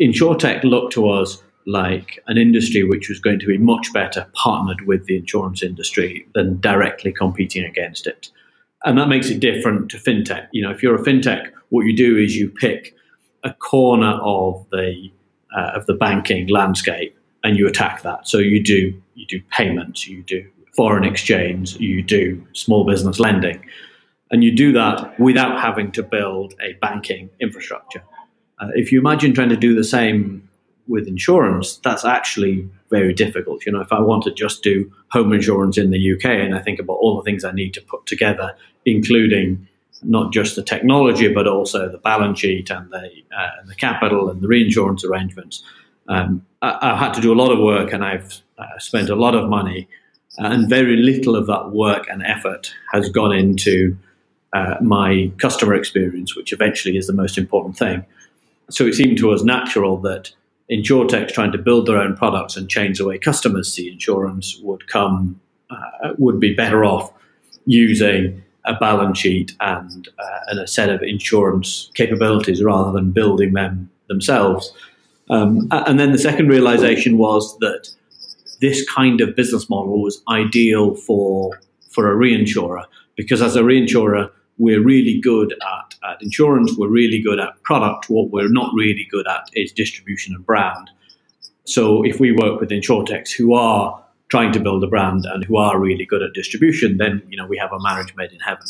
[SPEAKER 5] InsurTech looked to us like an industry which was going to be much better partnered with the insurance industry than directly competing against it and that makes it different to fintech. You know, if you're a fintech, what you do is you pick a corner of the uh, of the banking landscape and you attack that. So you do you do payments, you do foreign exchange, you do small business lending, and you do that without having to build a banking infrastructure. Uh, if you imagine trying to do the same with insurance, that's actually very difficult. You know, if I want to just do home insurance in the UK and I think about all the things I need to put together, including not just the technology, but also the balance sheet and the, uh, and the capital and the reinsurance arrangements, um, I, I've had to do a lot of work and I've uh, spent a lot of money, and very little of that work and effort has gone into uh, my customer experience, which eventually is the most important thing. So it seemed to us natural that insurtechs trying to build their own products and change the way customers see insurance would come uh, would be better off using a balance sheet and, uh, and a set of insurance capabilities rather than building them themselves. Um, and then the second realization was that this kind of business model was ideal for for a reinsurer because as a reinsurer we're really good at, at insurance we're really good at product what we're not really good at is distribution and brand so if we work with insurtechs who are trying to build a brand and who are really good at distribution then you know we have a marriage made in heaven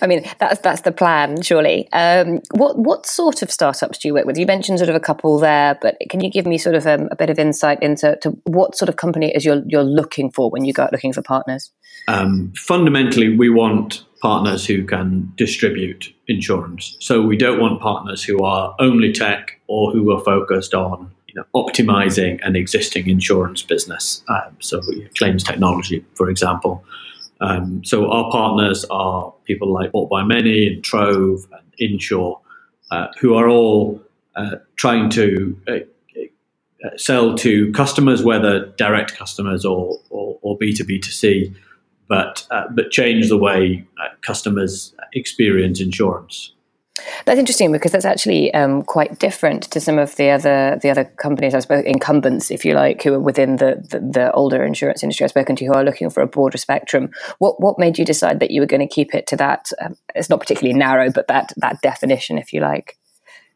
[SPEAKER 1] I mean, that's that's the plan, surely. Um, what what sort of startups do you work with? You mentioned sort of a couple there, but can you give me sort of um, a bit of insight into what sort of company is you're you're looking for when you go out looking for partners?
[SPEAKER 5] Um, fundamentally, we want partners who can distribute insurance. So we don't want partners who are only tech or who are focused on you know, optimizing an existing insurance business. Um, so claims technology, for example. Um, so our partners are people like Bought by Many and Trov and Inshur, uh, who are all uh, trying to uh, uh sell to customers, whether direct customers or, or, or B2B2C, but, uh, but change the way uh, customers experience insurance.
[SPEAKER 1] That's interesting because that's actually um, quite different to some of the other the other companies I've spoken incumbents, if you like, who are within the, the, the older insurance industry I've spoken to, who are looking for a broader spectrum. What what made you decide that you were going to keep it to that? Um, it's not particularly narrow, but that that definition, if you like.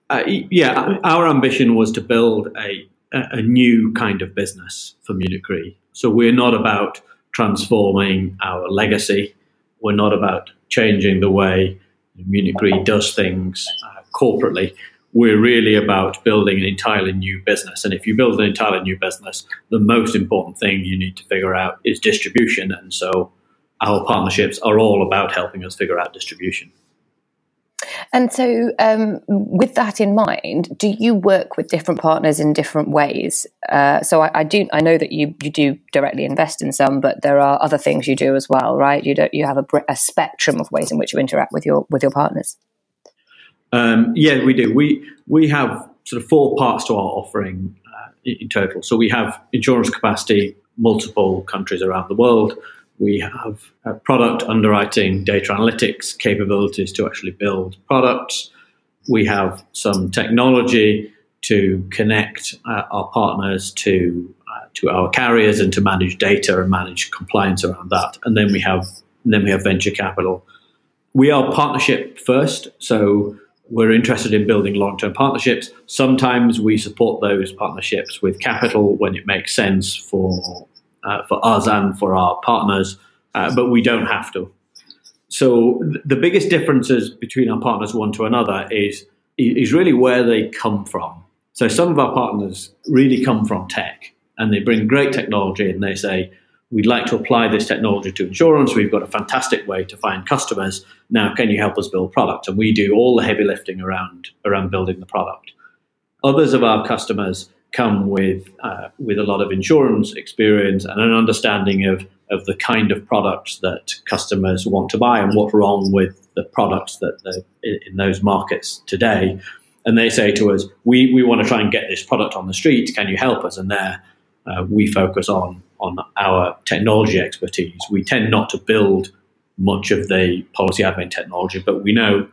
[SPEAKER 5] Uh, yeah, our ambition was to build a a new kind of business for Munich Re. So we're not about transforming our legacy. We're not about changing the way Munich Re does things uh, corporately. We're really about building an entirely new business. And if you build an entirely new business, the most important thing you need to figure out is distribution. And so our partnerships are all about helping us figure out distribution.
[SPEAKER 1] And so, um, with that in mind, do you work with different partners in different ways? Uh, so, I, I, do. I know that you you do directly invest in some, but there are other things you do as well, right? You don't. You have a, a spectrum of ways in which you interact with your with your partners.
[SPEAKER 5] Um, yeah, we do. We we have sort of four parts to our offering uh, in total. So we have insurance capacity, multiple countries around the world. We have product underwriting, data analytics capabilities to actually build products. We have some technology to connect uh, our partners to uh, to our carriers and to manage data and manage compliance around that. And then we have then we have venture capital. We are partnership first, so we're interested in building long-term partnerships. Sometimes we support those partnerships with capital when it makes sense for uh, for us and for our partners, uh, but we don't have to. So th- the biggest differences between our partners one to another is is really where they come from. So some of our partners really come from tech, and they bring great technology, and they say, "We'd like to apply this technology to insurance. We've got a fantastic way to find customers. Now, can you help us build product?" And we do all the heavy lifting around around building the product. Others of our customers come with uh, with a lot of insurance experience and an understanding of of the kind of products that customers want to buy and what's wrong with the products that in those markets today. And they say to us, "We we want to try and get this product on the street. Can you help us?" And there, uh, we focus on on our technology expertise. We tend not to build much of the policy admin technology, but we know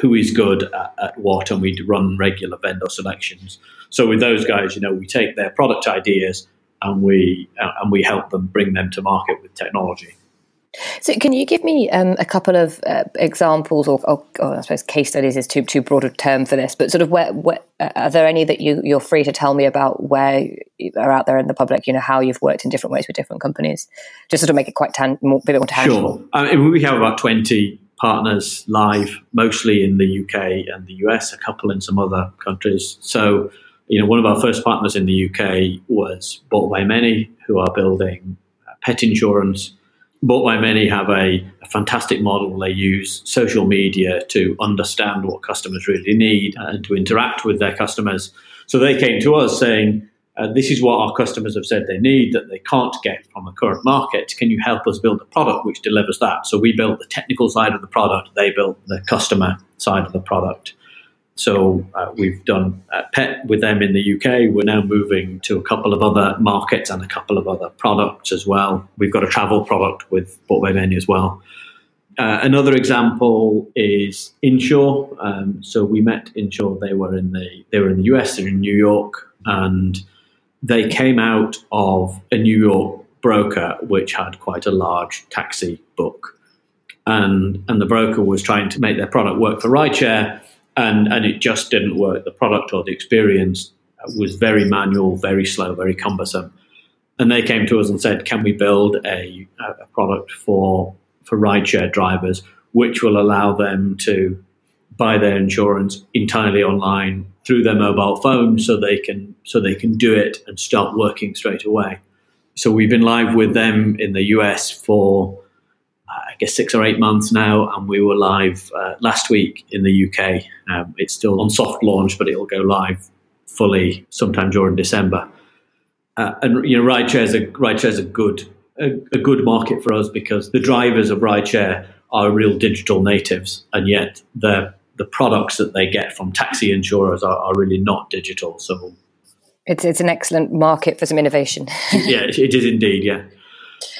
[SPEAKER 5] who is good at, at, what, and we'd run regular vendor selections. So with those guys, you know, we take their product ideas and we uh, and we help them bring them to market with technology.
[SPEAKER 1] So, can you give me um, a couple of uh, examples, or, or, or, I suppose case studies is too too broad a term for this, but sort of where, where uh, are there any that you you're free to tell me about where are out there in the public? You know how you've worked in different ways with different companies, just sort of make it quite tan- more, a bit more tangible.
[SPEAKER 5] Sure, mean, we have about twenty partners live, mostly in the UK and the US, a couple in some other countries. So, you know, one of our first partners in the UK was Bought by Many, who are building pet insurance. Bought by Many have a, a fantastic model. They use social media to understand what customers really need and to interact with their customers. So they came to us saying, uh, this is what our customers have said they need that they can't get from the current market. Can you help us build a product which delivers that? So we built the technical side of the product, they built the customer side of the product. So uh, we've done uh, pet with them in the UK. We're now moving to a couple of other markets and a couple of other products as well. We've got a travel product with Bought by Many as well. Uh, another example is Inshur. Um, so we met Inshur. They were in the they were in the US. They're in New York, and they came out of a New York broker which had quite a large taxi book. And, and the broker was trying to make their product work for rideshare, and, and it just didn't work. The product or the experience was very manual, very slow, very cumbersome. And they came to us and said, Can we build a, a product for, for rideshare drivers which will allow them to buy their insurance entirely online through their mobile phone so they can so they can do it and start working straight away. So we've been live with them in the US for I guess six or eight months now, and we were live uh, last week in the UK. Um, it's still on soft launch, but it'll go live fully sometime during December. Uh, and you know, rideshare is a rideshare is a good a, a, good market for us because the drivers of rideshare are real digital natives, and yet the the products that they get from taxi insurers are, are really not digital. So
[SPEAKER 1] it's it's an excellent market for some innovation.
[SPEAKER 5] yeah, it is indeed. Yeah,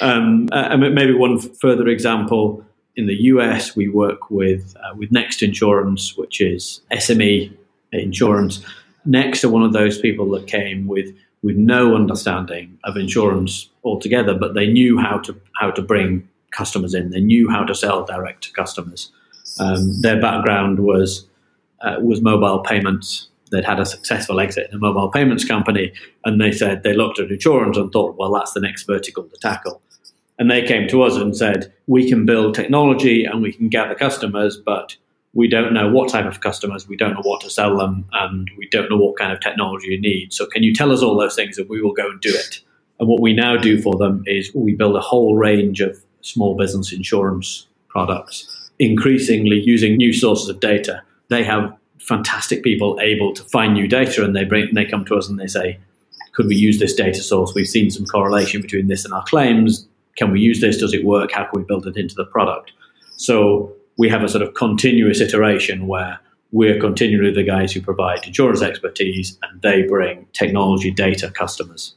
[SPEAKER 5] um, uh, and maybe one further example. In the US, we work with uh, with Next Insurance, which is SME insurance. Next are one of those people that came with with no understanding of insurance altogether, but they knew how to how to bring customers in. They knew how to sell direct to customers. Um, their background was uh, was mobile payments. They'd had a successful exit in a mobile payments company, and they said they looked at insurance and thought, well, that's the next vertical to tackle. And they came to us and said, we can build technology and we can gather customers, but we don't know what type of customers, we don't know what to sell them, and we don't know what kind of technology you need. So, can you tell us all those things and we will go and do it? And what we now do for them is we build a whole range of small business insurance products, increasingly using new sources of data. They have fantastic people able to find new data, and they bring they come to us and they say, "Could we use this data source? We've seen some correlation between this and our claims. Can we use this? Does it work? How can we build it into the product?" So we have a sort of continuous iteration where we're continually the guys who provide insurance expertise and they bring technology data customers.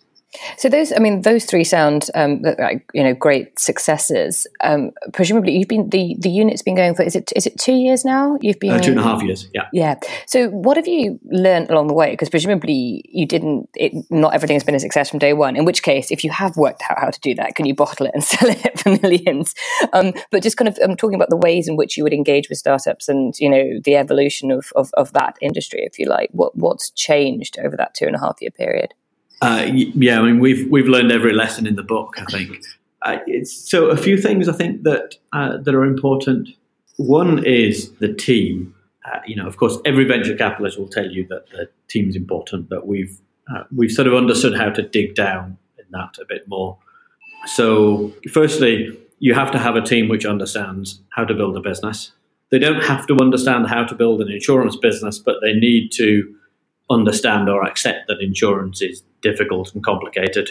[SPEAKER 1] So those, I mean, those three sound um, like you know great successes. Um, presumably, you've been the the unit's been going for is it is it two years now? You've been
[SPEAKER 5] uh, two and a half years. Yeah,
[SPEAKER 1] yeah. So what have you learned along the way? Because presumably you didn't. It, not everything has been a success from day one. In which case, if you have worked out how to do that, can you bottle it and sell it for millions? Um, but just kind of, I'm talking about the ways in which you would engage with startups and you know the evolution of of, of that industry, if you like. What what's changed over that two and a half year period?
[SPEAKER 5] Uh, yeah, I mean we've we've learned every lesson in the book. I think uh, so. A few things I think that uh, that are important. One is the team. Uh, you know, of course, every venture capitalist will tell you that the team's important, but we've uh, we've sort of understood how to dig down in that a bit more. So, firstly, you have to have a team which understands how to build a business. They don't have to understand how to build an insurance business, but they need to understand or accept that insurance is difficult and complicated.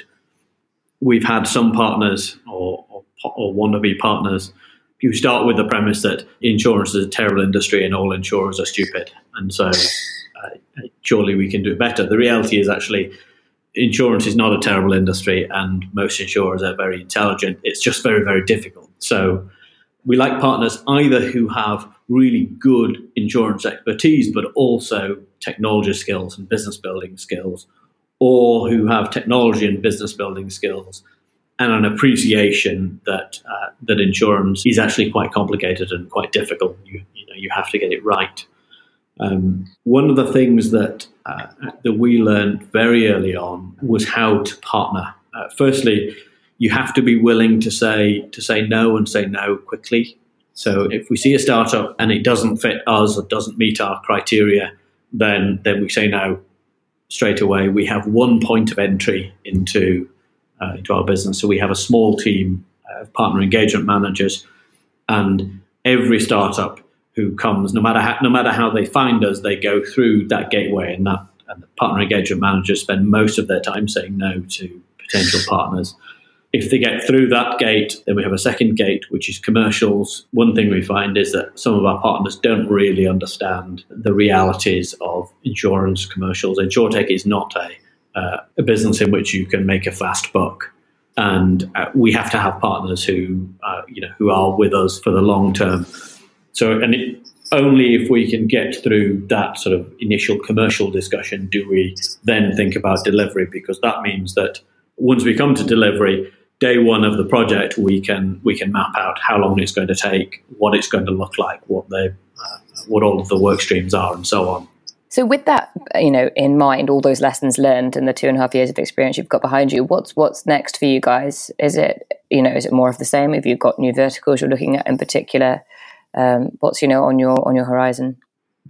[SPEAKER 5] We've had some partners or, or, or wannabe partners who start with the premise that insurance is a terrible industry and all insurers are stupid. And so uh, surely we can do better. The reality is actually insurance is not a terrible industry and most insurers are very intelligent. It's just very, very difficult. So we like partners either who have really good insurance expertise, but also technology skills and business building skills, or who have technology and business building skills and an appreciation that uh, that insurance is actually quite complicated and quite difficult. You, you know, you have to get it right. Um, one of the things that uh, that we learned very early on was how to partner. Uh, firstly, you have to be willing to say to say no and say no quickly. So if we see a startup and it doesn't fit us or doesn't meet our criteria, then then we say no straight away. We have one point of entry into uh, into our business. So we have a small team of partner engagement managers, and every startup who comes, no matter how, no matter how they find us, they go through that gateway, and that and the partner engagement managers spend most of their time saying no to potential partners. If they get through that gate, then we have a second gate, which is commercials. One thing we find is that some of our partners don't really understand the realities of insurance commercials. InsurTech is not a, uh, a business in which you can make a fast buck. And uh, we have to have partners who, uh, you know, who are with us for the long term. So, and it, only if we can get through that sort of initial commercial discussion do we then think about delivery, because that means that once we come to delivery, day one of the project, we can we can map out how long it's going to take, what it's going to look like, what the uh, what all of the work streams are, and so on.
[SPEAKER 1] So, with that, you know, in mind, all those lessons learned and the two and a half years of experience you've got behind you, what's what's next for you guys? Is it you know, is it more of the same? Have you got new verticals you're looking at in particular? um, what's you know on your on your horizon?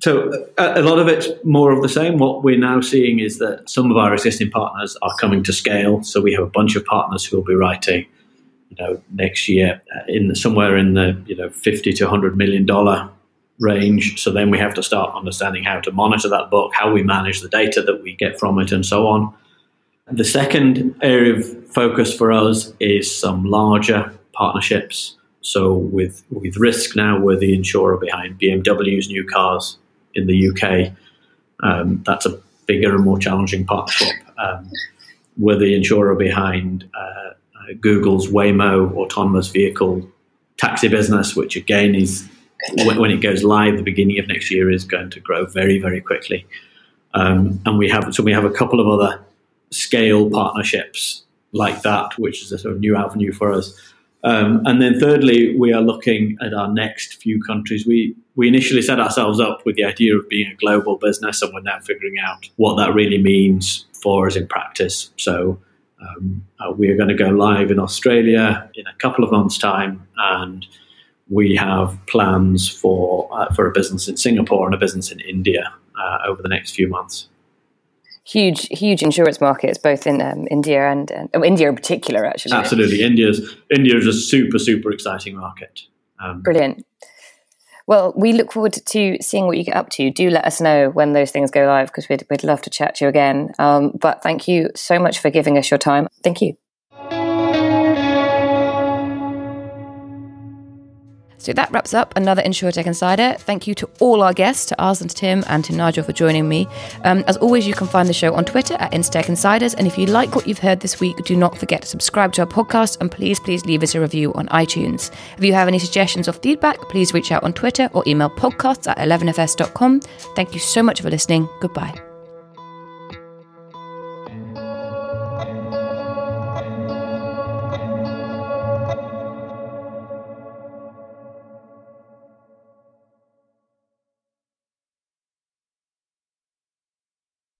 [SPEAKER 5] So a, a, lot of it's more of the same. What we're now seeing is that some of our existing partners are coming to scale. So we have a bunch of partners who will be writing, you know, next year uh, in somewhere in the you know fifty to hundred million dollar range. So then we have to start understanding how to monitor that book, how we manage the data that we get from it, and so on. The second area of focus for us is some larger partnerships. So with with Wrisk now, we're the insurer behind BMW's new cars in the UK. Um, that's a bigger and more challenging partnership. Um, we're the insurer behind uh, uh, Google's Waymo autonomous vehicle taxi business, which again is when it goes live, the beginning of next year is going to grow very, very quickly. Um, and we have so we have a couple of other scale partnerships like that, which is a sort of new avenue for us. Um, and then thirdly, we are looking at our next few countries. We we initially set ourselves up with the idea of being a global business, and we're now figuring out what that really means for us in practice. So um, uh, we are going to go live in Australia in a couple of months' time, and we have plans for uh, for a business in Singapore and a business in India uh, over the next few months
[SPEAKER 1] huge, huge insurance markets, both in um, India and oh, India in particular, actually.
[SPEAKER 5] Absolutely, India's India is a super, super exciting market.
[SPEAKER 1] Um, Brilliant. Well, we look forward to seeing what you get up to. Do let us know when those things go live because we'd, we'd love to chat to you again. Um, but thank you so much for giving us your time. Thank you. So that wraps up another InsurTech Insider. Thank you to all our guests, to Ars and to Tim, and to Nigel for joining me. Um, as always, you can find the show on Twitter at InsurTech Insiders. And if you like what you've heard this week, do not forget to subscribe to our podcast and please, please leave us a review on iTunes. If you have any suggestions or feedback, please reach out on Twitter or email podcasts at 11fs.com. Thank you so much for listening. Goodbye.